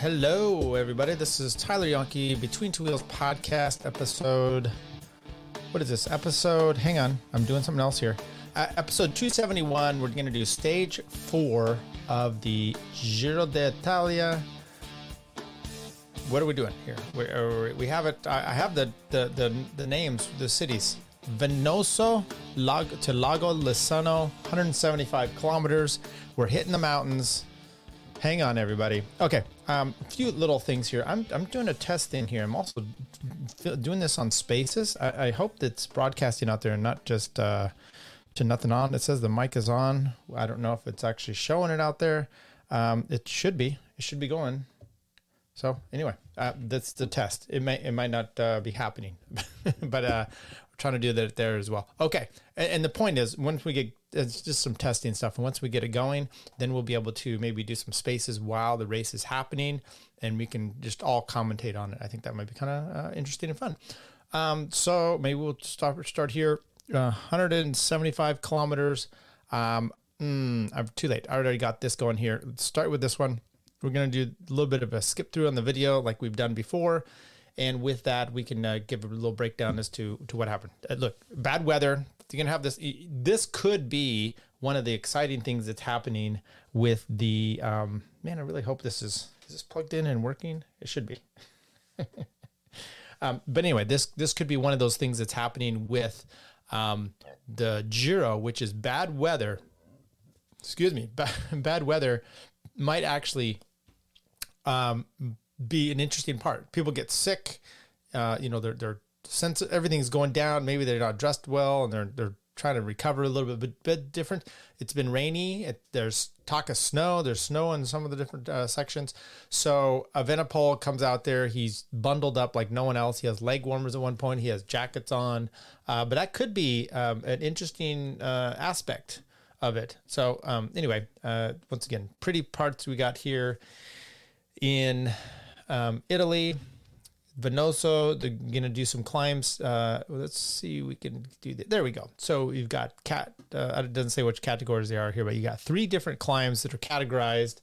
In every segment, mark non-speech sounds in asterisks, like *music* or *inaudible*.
Hello, everybody. This is Tyler Yonke, Between Two Wheels podcast episode. What is this episode? Hang on, I'm doing something else here. Uh, episode 271. We're going to do stage four of the Giro d'Italia. What are we doing here? We, uh, we have it. I have the, the the the names, the cities. Venoso Lago, to Lago Laceno, 175 kilometers. We're hitting the mountains. Hang on, everybody. Okay, um, a few little things here. I'm, I'm doing a test in here. I'm also doing this on Spaces. I, I hope that's broadcasting out there and not just uh, to nothing on. It says the mic is on. I don't know if it's actually showing it out there. Um, it should be. It should be going. So anyway, uh, that's the test. It may it might not uh, be happening, *laughs* but uh, trying to do that there as well. Okay, and, and, the point is, once we get it's just some testing stuff, and once we get it going, then we'll be able to maybe do some spaces while the race is happening, and we can just all commentate on it. I think that might be kind of uh, interesting and fun. Um, so maybe we'll start start here. 175 kilometers. Um, mm, I'm too late. I already got this going here. Let's start with this one. We're going to do a little bit of a skip through on the video like we've done before. And with that, we can uh, give a little breakdown as to, to what happened. Uh, look, bad weather. You're to have this. This could be one of the exciting things that's happening with the. Um, man, I really hope this is, is this plugged in and working? It should be. *laughs* um, but anyway, this this could be one of those things that's happening with um, the Giro, which is bad weather. Excuse me, bad, *laughs* bad weather might actually um, be an interesting part. People get sick. Uh, you know, they're they're sense everything's going down. Maybe they're not dressed well, and they're they're trying to recover a little bit, but bit different. It's been rainy. It, there's talk of snow. There's snow in some of the different uh, sections. So Evenepoel comes out there. He's bundled up like no one else. He has leg warmers at one point. He has jackets on. Uh, but that could be um, an interesting uh, aspect of it. So um, anyway, uh, once again, pretty parts we got here in um, Italy. Venosa, they're going to do some climbs. Uh, let's see, we can do that. There we go. So you've got cat, uh, it doesn't say which categories they are here, but you got three different climbs that are categorized.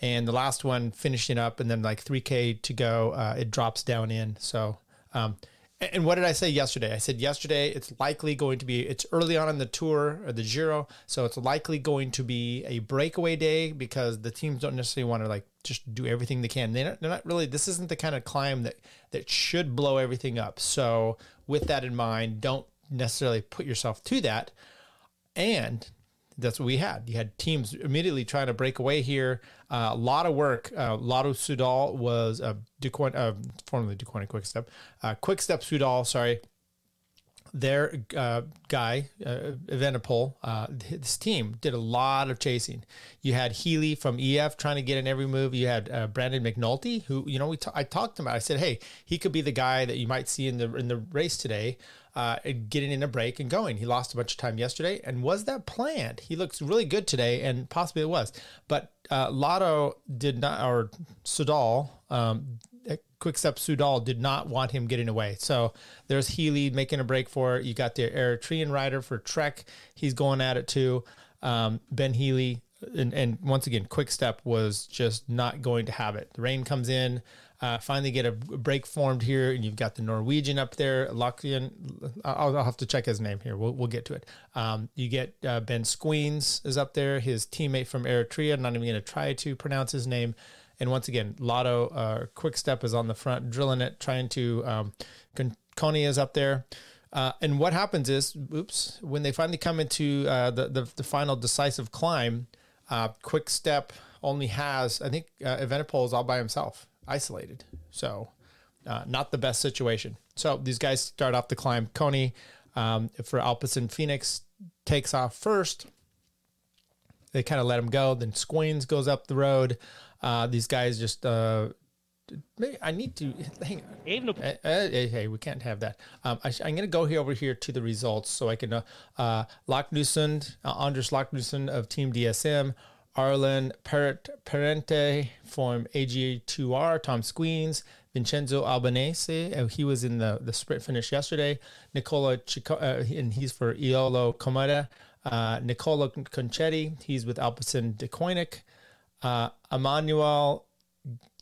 And the last one finishing up, and then like 3K to go, uh, it drops down in. So, um, and what did I say yesterday? I said yesterday it's likely going to be it's early on in the tour or the Giro, so it's likely going to be a breakaway day because the teams don't necessarily want to like just do everything they can. They're not, they're not really. This isn't the kind of climb that that should blow everything up. So with that in mind, don't necessarily put yourself to that. And that's what we had. You had teams immediately trying to break away here. Uh, a lot of work. Uh, Lotto Soudal was a Deceuninck, uh, formerly Deceuninck Quick Step, uh, Quick Step Soudal, sorry, their uh, guy, uh, Evenepoel, uh, his team did a lot of chasing. You had Healy from EF trying to get in every move. You had uh, Brandon McNulty, who you know we t- I talked about. I said, hey, he could be the guy that you might see in the in the race today, uh, getting in a break and going. He lost a bunch of time yesterday, and was that planned? He looks really good today, and possibly it was. But uh, Lotto did not, or Soudal, um, Quickstep Soudal did not want him getting away. So there's Healy making a break for it. You got the Eritrean rider for Trek. He's going at it too. Um, ben Healy. And, and, once again, Quickstep was just not going to have it. The rain comes in. Uh, finally, get a break formed here, and you've got the Norwegian up there. Lokian, I'll, I'll, have to check his name here. We'll, we'll get to it. Um, you get uh, Ben Skujiņš is up there. His teammate from Eritrea. Not even going to try to pronounce his name. And once again, Lotto uh, Quick Step is on the front, drilling it, trying to. Um, Coney is up there. Uh, and what happens is, oops, when they finally come into uh, the, the, the final decisive climb, uh, Quick Step only has, I think, uh, Evenepoel is all by himself, isolated. So, uh, not the best situation. So these guys start off the climb. Coney um, for Alpecin Fenix takes off first. They kind of let him go. Then Skujiņš goes up the road. Uh, these guys just. Uh, I need to hang on. Even uh, uh, hey, we can't have that. Um, I, am going to go here over here to the results so I can. Uh, uh, Leknessund, uh, Anders Leknessund of Team DSM, Arlen Parente from AG2R, Tom Skujiņš, Vincenzo Albanese, uh, he was in the, the sprint finish yesterday, Nicola uh, and he's for Eolo Kometa, uh, Nicola Concetti, he's with Alpecin Deceuninck, uh, Emmanuel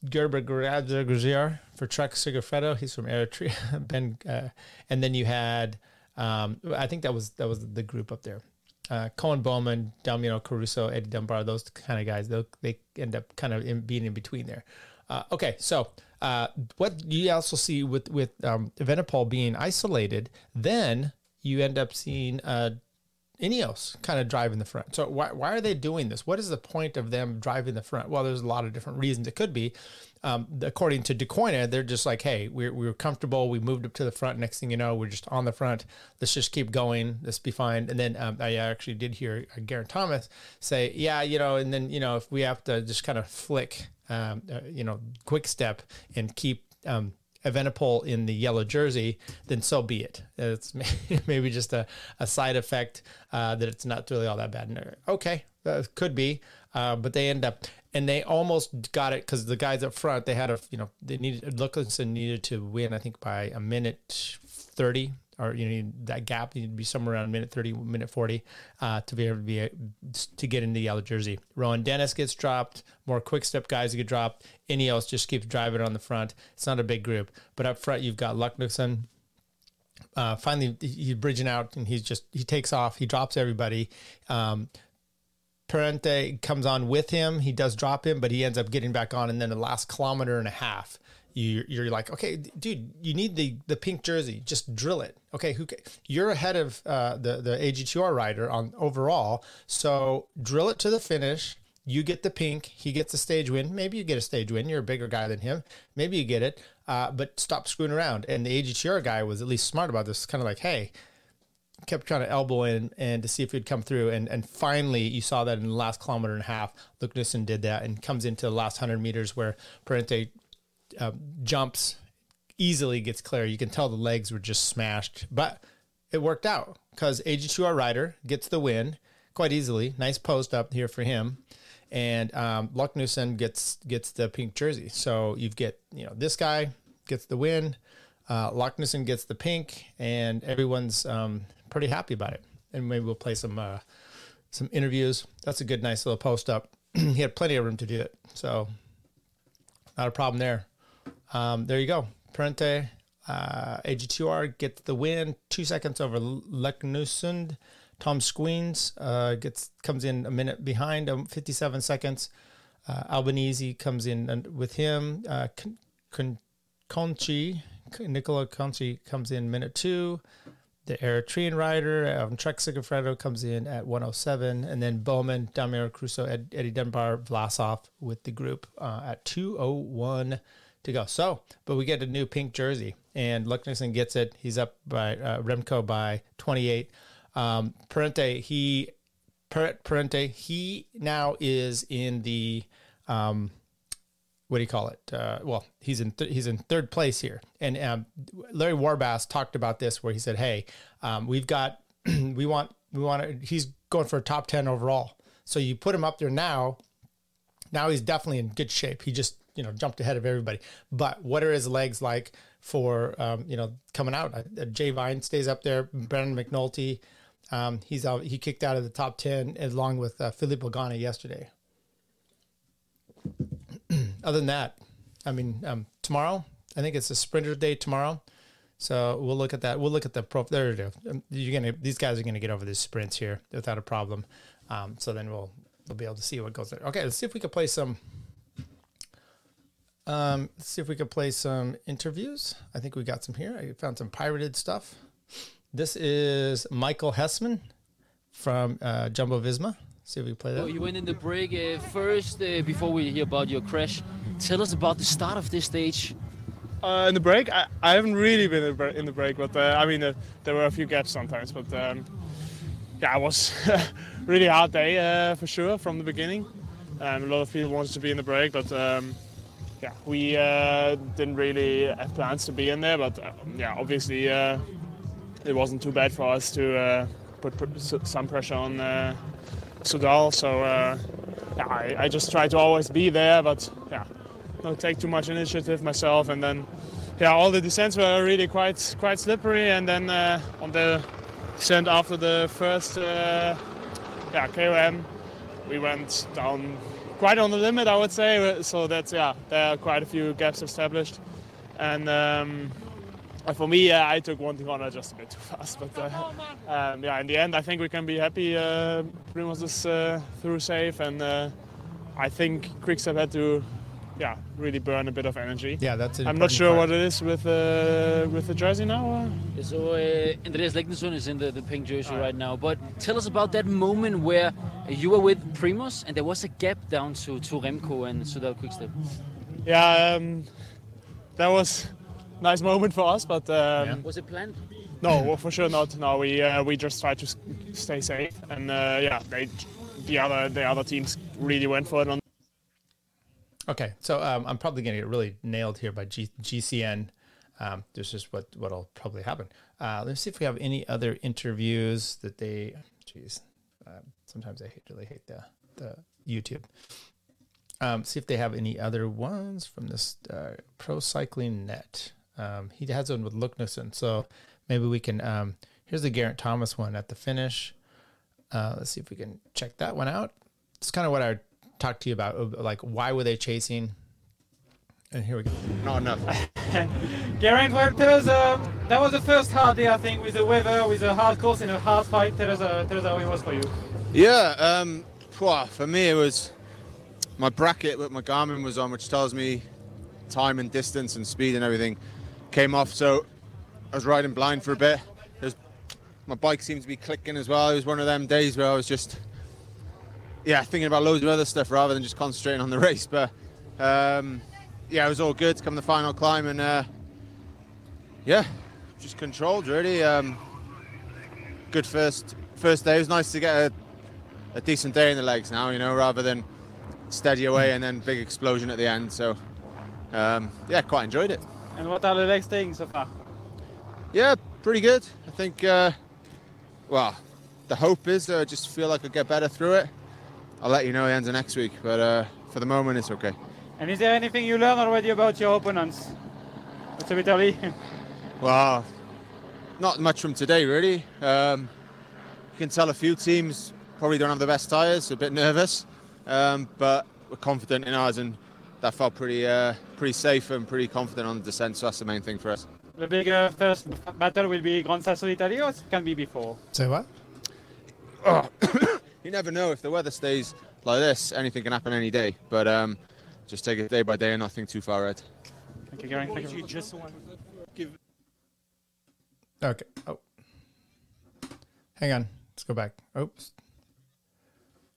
Gerber Grazier for Trek Segafredo. He's from Eritrea. *laughs* ben, uh, and then you had, um, I think that was that was the group up there. Uh, Koen Bouwman, Damiano Caruso, Eddie Dunbar, those kind of guys. They they end up kind of in, being in between there. Uh, okay, so uh, what you also see with with um, being isolated, then you end up seeing uh, Ineos kind of driving the front. So why, why are they doing this? What is the point of them driving the front? Well, there's a lot of different reasons it could be. Um, according to Deceuninck, they're just like, hey, we're, we are comfortable. We moved up to the front. Next thing you know, we're just on the front. Let's just keep going. Let's be fine. And then um, I actually did hear uh, Geraint Thomas say, yeah, you know, and then, you know, if we have to just kind of flick, um, uh, you know, quick step and keep um, Evenepoel in the yellow jersey, then so be it. It's *laughs* maybe just a, a side effect uh, that it's not really all that bad. Okay, that could be, uh, but they end up and they almost got it because the guys up front they had a you know they needed Luckenson needed to win I think by a minute thirty or you need that gap needed to be somewhere around minute 30 minute 40 uh, to be able to be to get into the yellow jersey. Rohan Dennis gets dropped. More quick step guys get dropped. Ineos just keeps driving on the front. It's not a big group. But up front you've got Luckenson. Uh, finally he's bridging out and he's just he takes off. He drops everybody. Um, Parente comes on with him. He does drop him, but he ends up getting back on. And then the last kilometer and a half, you, you're like, okay, dude, you need the the pink jersey. Just drill it. Okay, who you're ahead of uh, the the AG2R rider on overall, so drill it to the finish. You get the pink. He gets a stage win. Maybe you get a stage win. You're a bigger guy than him. Maybe you get it. Uh, but stop screwing around. And the AG2R guy was at least smart about this. Kind of like, hey, kept trying to elbow in and to see if he'd come through. And and finally, you saw that in the last kilometer and a half, Luke Nissen did that and comes into the last hundred meters where Parente uh, jumps easily, gets clear. You can tell the legs were just smashed, but it worked out because AG2R rider gets the win quite easily. Nice post up here for him. And um, Luckenhusen gets gets the pink jersey. So you get you know this guy gets the win, uh, Luckenhusen gets the pink, and everyone's um, pretty happy about it. And maybe we'll play some uh, some interviews. That's a good, nice little post up. *clears throat* he had plenty of room to do it, so not a problem there. Um, there you go. Parente, uh, AG2R gets the win, two seconds over Leknessund. Tom Skujiņš uh, gets comes in a minute behind, um, 57 seconds. Uh, Albanese comes in and with him. Uh, Conci, Nicola Conci comes in minute two. The Eritrean rider, um, Trek Segafredo comes in at 107. And then Bouwman, Damiano Caruso, Ed, Eddie Dunbar, Vlasov with the group uh, at 201 to go. So, but we get a new pink jersey, and Luckenhusen gets it. He's up by uh, Remco by 28. Um, Parente, he Parente, he now is in the um, what do you call it? Uh, well, he's in th- he's in third place here, and um, Larry Warbasse talked about this where he said, "Hey, um, we've got *clears throat* we want we want to." He's going for a top ten overall, so you put him up there now. Now he's definitely in good shape. He just you know jumped ahead of everybody. But what are his legs like for um, you know coming out? Uh, Jay Vine stays up there. Brandon McNulty, um, he's out. He kicked out of the top ten along with uh, Filippo Ganna yesterday. Other than that, I mean, um, tomorrow I think it's a sprinter day tomorrow. So we'll look at that. We'll look at the pro. There you go. Um, you're gonna. These guys are gonna get over these sprints here without a problem. Um, so then we'll we'll be able to see what goes there. Okay, let's see if we can play some um, let's see if we can play some interviews. I think we got some here. I found some pirated stuff. This is Michael Hessmann from uh, Jumbo Visma. See if we play that. you went in the break uh, first uh, before we hear about your crash. Tell us about the start of this stage. Uh, in the break, I, I, haven't really been in the break, but uh, I mean, uh, there were a few gaps sometimes. But um, yeah, it was *laughs* really hard day uh, for sure from the beginning. Um, a lot of people wanted to be in the break, but um, yeah, we uh, didn't really have plans to be in there, but uh, yeah, obviously uh, it wasn't too bad for us to uh, put pr- some pressure on uh, Soudal. So uh, yeah, I, I, just try to always be there, but yeah, don't take too much initiative myself. And then yeah, all the descents were really quite quite slippery. And then on the descent after the first yeah KOM, we went down quite on the limit, I would say. So that's yeah, there are quite a few gaps established, and. Um, for me, uh, I took one corner just a bit too fast, but uh, um, yeah, in the end, I think we can be happy. Uh, Primoz is uh, through safe, and uh, I think Quickstep had to, yeah, really burn a bit of energy. Yeah, that's. I'm not sure part. what it is with uh, with the jersey now. Yeah, so uh, Andreas Leknessund is in the, the pink jersey right. right now. But tell us about that moment where you were with Primoz and there was a gap down to to Remco and Soudal Quickstep. Yeah, um, that was nice moment for us. But um, yeah. was it planned? No, well, for sure not. No, we uh, we just tried to stay safe, and uh, yeah, they the other the other teams really went for it. On okay, so um, I'm probably going to get really nailed here by G- GCN. Um, this is what what'll probably happen. Uh, let's see if we have any other interviews that they. Jeez, uh, sometimes I hate, really hate the the YouTube. Um, see if they have any other ones from this uh, Pro Cycling Net. Um, he has one with Leknessund, so maybe we can. Um, here's the Geraint Thomas one at the finish. Uh, let's see if we can check that one out. It's kind of what I talked to you about, like why were they chasing? And here we go. Not enough. *laughs* Geraint, well, tell uh, that was the first hard day, I think, with the weather, with a hard course and a hard fight. Tell us, uh, tell us how it was for you. Yeah, um, for me it was my bracket that my Garmin was on, which tells me time and distance and speed and everything came off. So I was riding blind for a bit. Was, my bike seemed to be clicking as well. It was one of them days where I was just, yeah, thinking about loads of other stuff rather than just concentrating on the *laughs* race. But um, yeah, it was all good to come the final climb and uh, yeah, just controlled really. Um, good first first day. It was nice to get a, a decent day in the legs now, you know, rather than steady away and then big explosion at the end. So um, yeah, quite enjoyed it. And what are the legs saying so far? Yeah, pretty good. I think, uh, well, the hope is that I just feel like I get better through it. I'll let you know the end of next week, but uh, for the moment, it's okay. And is there anything you learned already about your opponents? It's a bit early. *laughs* well, not much from today, really. Um, you can tell a few teams probably don't have the best tyres, a bit nervous, um, but we're confident in ours and that felt pretty uh, pretty safe and pretty confident on the descent. So that's the main thing for us. The big uh, first battle will be Gran Sasso d'Italia, or it can be before. Say what? Oh, *coughs* you never know if the weather stays like this. Anything can happen any day. But um, just take it day by day and nothing too far ahead. Thank you, Gary. Thank you. Just give. Okay. Oh. Hang on. Let's go back. Oops.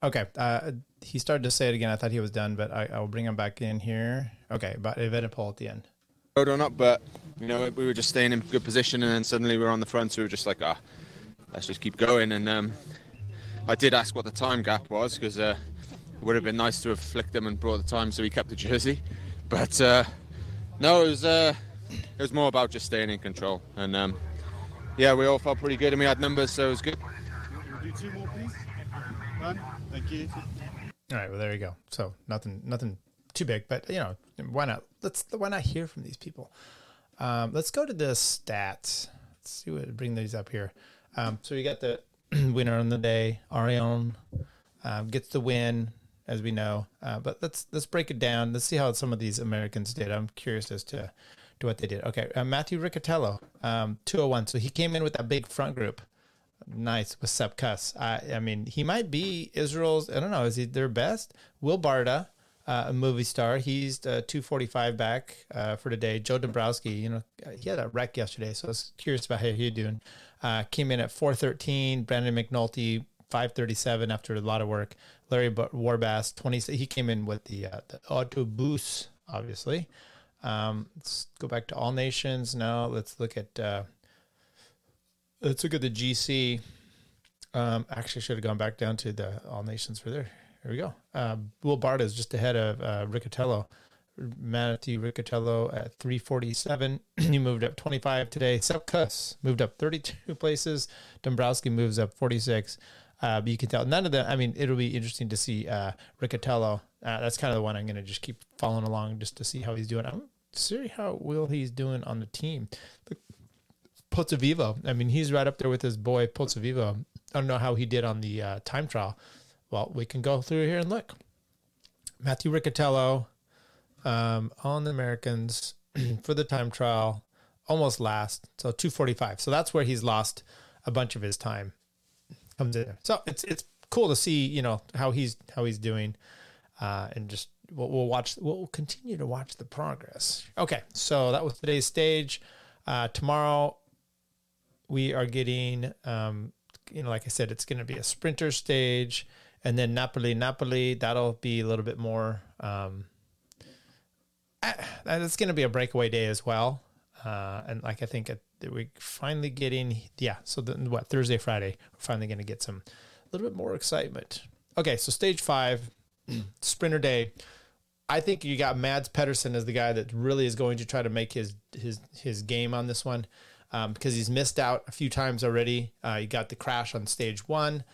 Okay. Uh, he started to say it again. I thought he was done, but I, will bring him back in here. Okay, but Evenepoel at the end. Road on up, but you know we were just staying in good position, and then suddenly we were on the front, so we were just like, ah, let's just keep going. And um, I did ask what the time gap was because uh, it would have been nice to have flicked them and brought the time, so we kept the jersey. But uh, no, it was uh, it was more about just staying in control, and um, yeah, we all felt pretty good, and we had numbers, so it was good. Do two more, please. One. Thank you. All right. Well, there you go. So nothing, nothing too big, but you know, why not? Let's why not hear from these people? Um, let's go to the stats. Let's see what bring these up here. Um, so you got the *clears throat* winner on the day. Arion um, gets the win, as we know. Uh, but let's let's break it down. Let's see how some of these Americans did. I'm curious as to to what they did. Okay, uh, Matthew Riccitello, um, 201. So he came in with that big front group nice with Sepp. I, I mean, he might be Israel's. I don't know. Is he their best? Will Barta, uh, a Movistar, he's uh, 245 back uh, for today. Joe Dombrowski, you know, he had a wreck yesterday, so I was curious about how he's doing. Uh, came in at 413. Brandon McNulty 537 after a lot of work. Larry Warbasse, 20. He came in with the uh, the autobus, obviously. Um, let's go back to all nations now. Let's look at uh, let's look at the GC. Um, actually, should have gone back down to the All Nations for there. Here we go. Uh, Will Barta is just ahead of uh, Riccitello. Matthew Riccitello at 347. *clears throat* he moved up 25 today. Sepp Kuss moved up 32 places. Dombrowski moves up 46. Uh, but you can tell none of them. I mean, it'll be interesting to see uh, Riccitello. Uh, that's kind of the one I'm going to just keep following along just to see how he's doing. I'm see how well he's doing on the team. Pozzovivo. I mean, he's right up there with his boy Pozzovivo. I don't know how he did on the uh, time trial. Well, we can go through here and look. Matthew Riccitello um, on the Americans *clears throat* for the time trial, almost last. So 245. So that's where he's lost a bunch of his time. Comes in. So it's it's cool to see, you know, how he's how he's doing. Uh, and just we'll, we'll watch we'll continue to watch the progress. Okay, so that was today's stage. Uh, tomorrow we are getting um, you know, like I said, it's going to be a sprinter stage, and then Napoli, Napoli. That'll be a little bit more. Um, it's going to be a breakaway day as well, uh, and like I think we're finally getting yeah. So then what Thursday, Friday, we're finally going to get some a little bit more excitement. Okay, so stage five, *clears throat* sprinter day. I think you got Mads Pedersen as the guy that really is going to try to make his his his game on this one um, because he's missed out a few times already. Uh, he got the crash on stage one,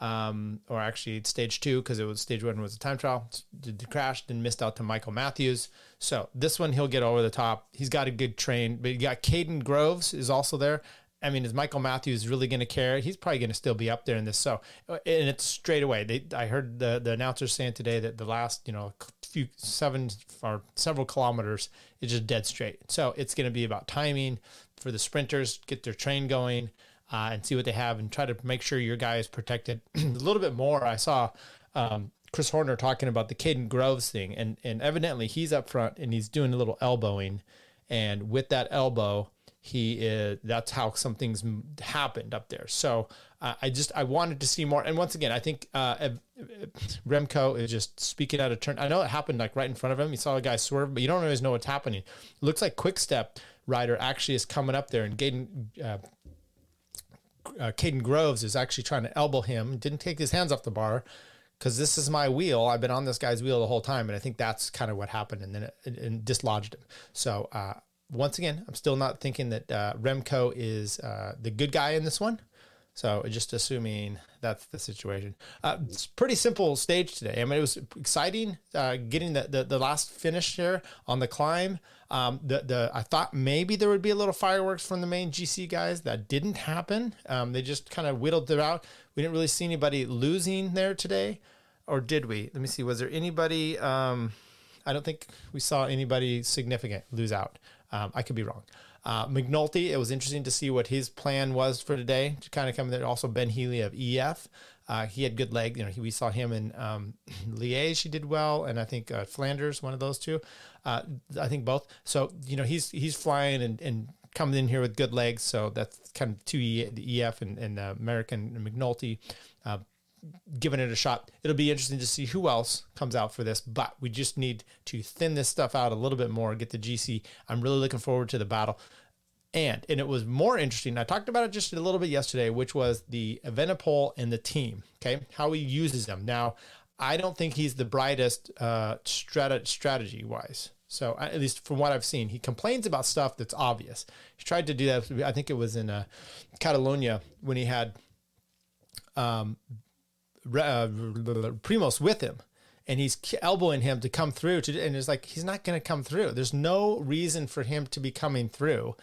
um, or actually stage two because it was stage one was a time trial. Did the crash, then missed out to Michael Matthews. So this one he'll get over the top. He's got a good train, but you got Kaden Groves is also there. I mean, is Michael Matthews really going to care? He's probably going to still be up there in this. So, and it's straight away. They, I heard the the announcers saying today that the last, you know, few seven or several kilometers is just dead straight. So it's going to be about timing for the sprinters, get their train going, uh, and see what they have, and try to make sure your guy is protected. *clears throat* A little bit more. I saw um, Chris Horner talking about the Kaden Groves thing, and and evidently he's up front and he's doing a little elbowing, and with that elbow he is that's how some things happened up there. So uh, i just i wanted to see more. And once again i think uh, remco is just speaking out of turn. I know it happened like right in front of him. He saw a guy swerve but you don't always know what's happening. It looks like quick step rider actually is coming up there and uh, uh, Kaden Groves is actually trying to elbow him didn't take his hands off the bar because this is my wheel. I've been on this guy's wheel the whole time, and I think that's kind of what happened, and then it, it, it dislodged him. So uh, once again, I'm still not thinking that uh, Remco is uh, the good guy in this one. So just assuming that's the situation. Uh, it's pretty simple stage today. I mean, it was exciting uh, getting the, the, the last finish here on the climb. Um, the the I thought maybe there would be a little fireworks from the main GC guys. That didn't happen. Um, they just kind of whittled it out. We didn't really see anybody losing there today, or did we? Let me see. Was there anybody? Um, I don't think we saw anybody significant lose out. Um, I could be wrong. Uh, McNulty, it was interesting to see what his plan was for today to kind of come in there. Also, Ben Healy of EF. Uh, he had good leg. You know, he, we saw him in um, *clears throat* Liège. He did well, and I think uh, Flanders, one of those two. Uh, I think both. So you know, he's he's flying and, and coming in here with good legs. So that's kind of two e, the EF and, and uh, American and McNulty. Uh, giving it a shot. It'll be interesting to see who else comes out for this, but we just need to thin this stuff out a little bit more, get the GC. I'm really looking forward to the battle. And and it was more interesting. I talked about it just a little bit yesterday, which was the Evenepoel and the team. Okay, how he uses them. Now, I don't think he's the brightest uh, strat- strategy wise. So at least from what I've seen, he complains about stuff that's obvious. He tried to do that. I think it was in uh, Catalonia when he had um, uh, Primoz with him and he's elbowing him to come through to, and it's like he's not going to come through there's no reason for him to be coming through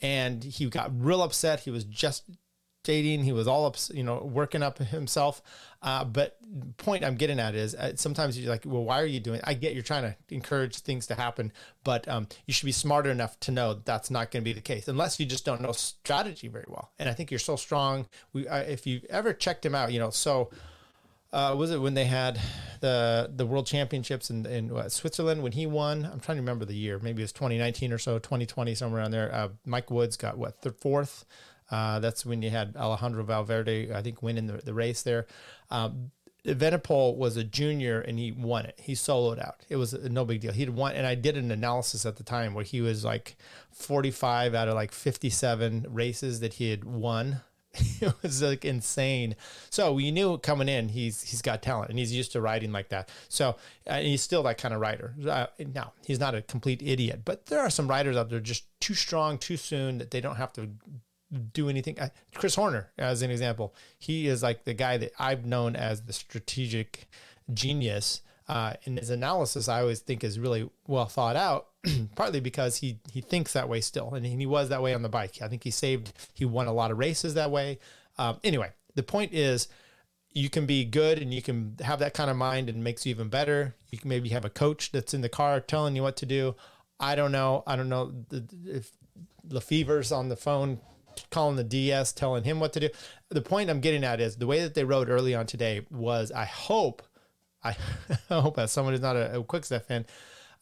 and he got real upset. He was just dating. He was all up you know working up himself. Uh, but point i'm getting at is uh, sometimes you're like well why are you doing it? i get you're trying to encourage things to happen but um, you should be smarter enough to know that's not going to be the case unless you just don't know strategy very well. And i think you're so strong. We uh, if you ever checked him out you know so uh, was it when they had the the World Championships in in what, Switzerland when he won? I'm trying to remember the year. Maybe it was 2019 or so, 2020 somewhere around there. Uh, Mike Woods got what third, fourth. Uh, that's when you had Alejandro Valverde, I think, winning the, the race there. Um, Evenepoel was a junior and he won it. He soloed out. It was no big deal. He'd won, and I did an analysis at the time where he was like 45 out of like 57 races that he had won *laughs* it was like insane. So we knew coming in, he's he's got talent and he's used to riding like that. So uh, he's still that kind of rider. Uh, now he's not a complete idiot, but there are some riders out there just too strong too soon that they don't have to do anything. Uh, Chris Horner, as an example, he is like the guy that I've known as the strategic genius. Uh, and his analysis, I always think, is really well thought out *clears throat* partly because he he thinks that way still, and he was that way on the bike. I think he saved, he won a lot of races that way. Um, anyway, the point is, you can be good and you can have that kind of mind and makes you even better. You can maybe have a coach that's in the car telling you what to do. I don't know. I don't know if Lefevere's on the phone calling the DS, telling him what to do. The point I'm getting at is the way that they rode early on today was I hope, I *laughs* hope as someone who's not a, a Quickstep fan,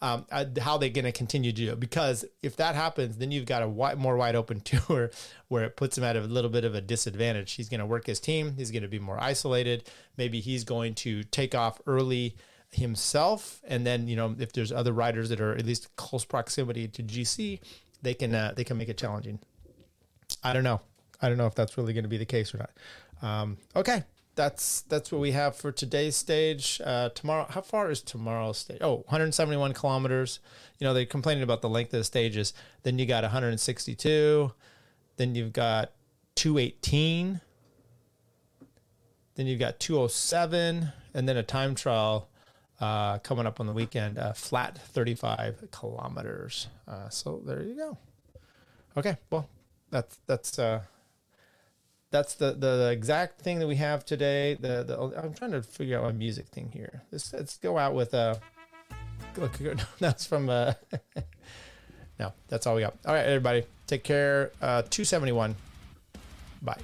um, uh, how they're going to continue to do it. Because if that happens, then you've got a wide, more wide open *laughs* tour where it puts him at a little bit of a disadvantage. He's going to work his team. He's going to be more isolated. Maybe he's going to take off early himself. And then, you know, if there's other riders that are at least close proximity to GC, they can, uh, they can make it challenging. I don't know. I don't know if that's really going to be the case or not. Um, okay, that's that's what we have for today's stage. Uh, tomorrow, how far is tomorrow's stage? Oh, 171 kilometers. You know, they're complaining about the length of the stages. Then you got 162. Then you've got 218. Then you've got 207, and then a time trial uh, coming up on the weekend, uh, flat 35 kilometers. Uh, so there you go. Okay, well, that's that's uh, that's the, the exact thing that we have today. The, the I'm trying to figure out my music thing here. Let's let's go out with a. look *laughs* that's from uh *laughs* no, that's all we got. All right, everybody. Take care. Uh 271. Bye.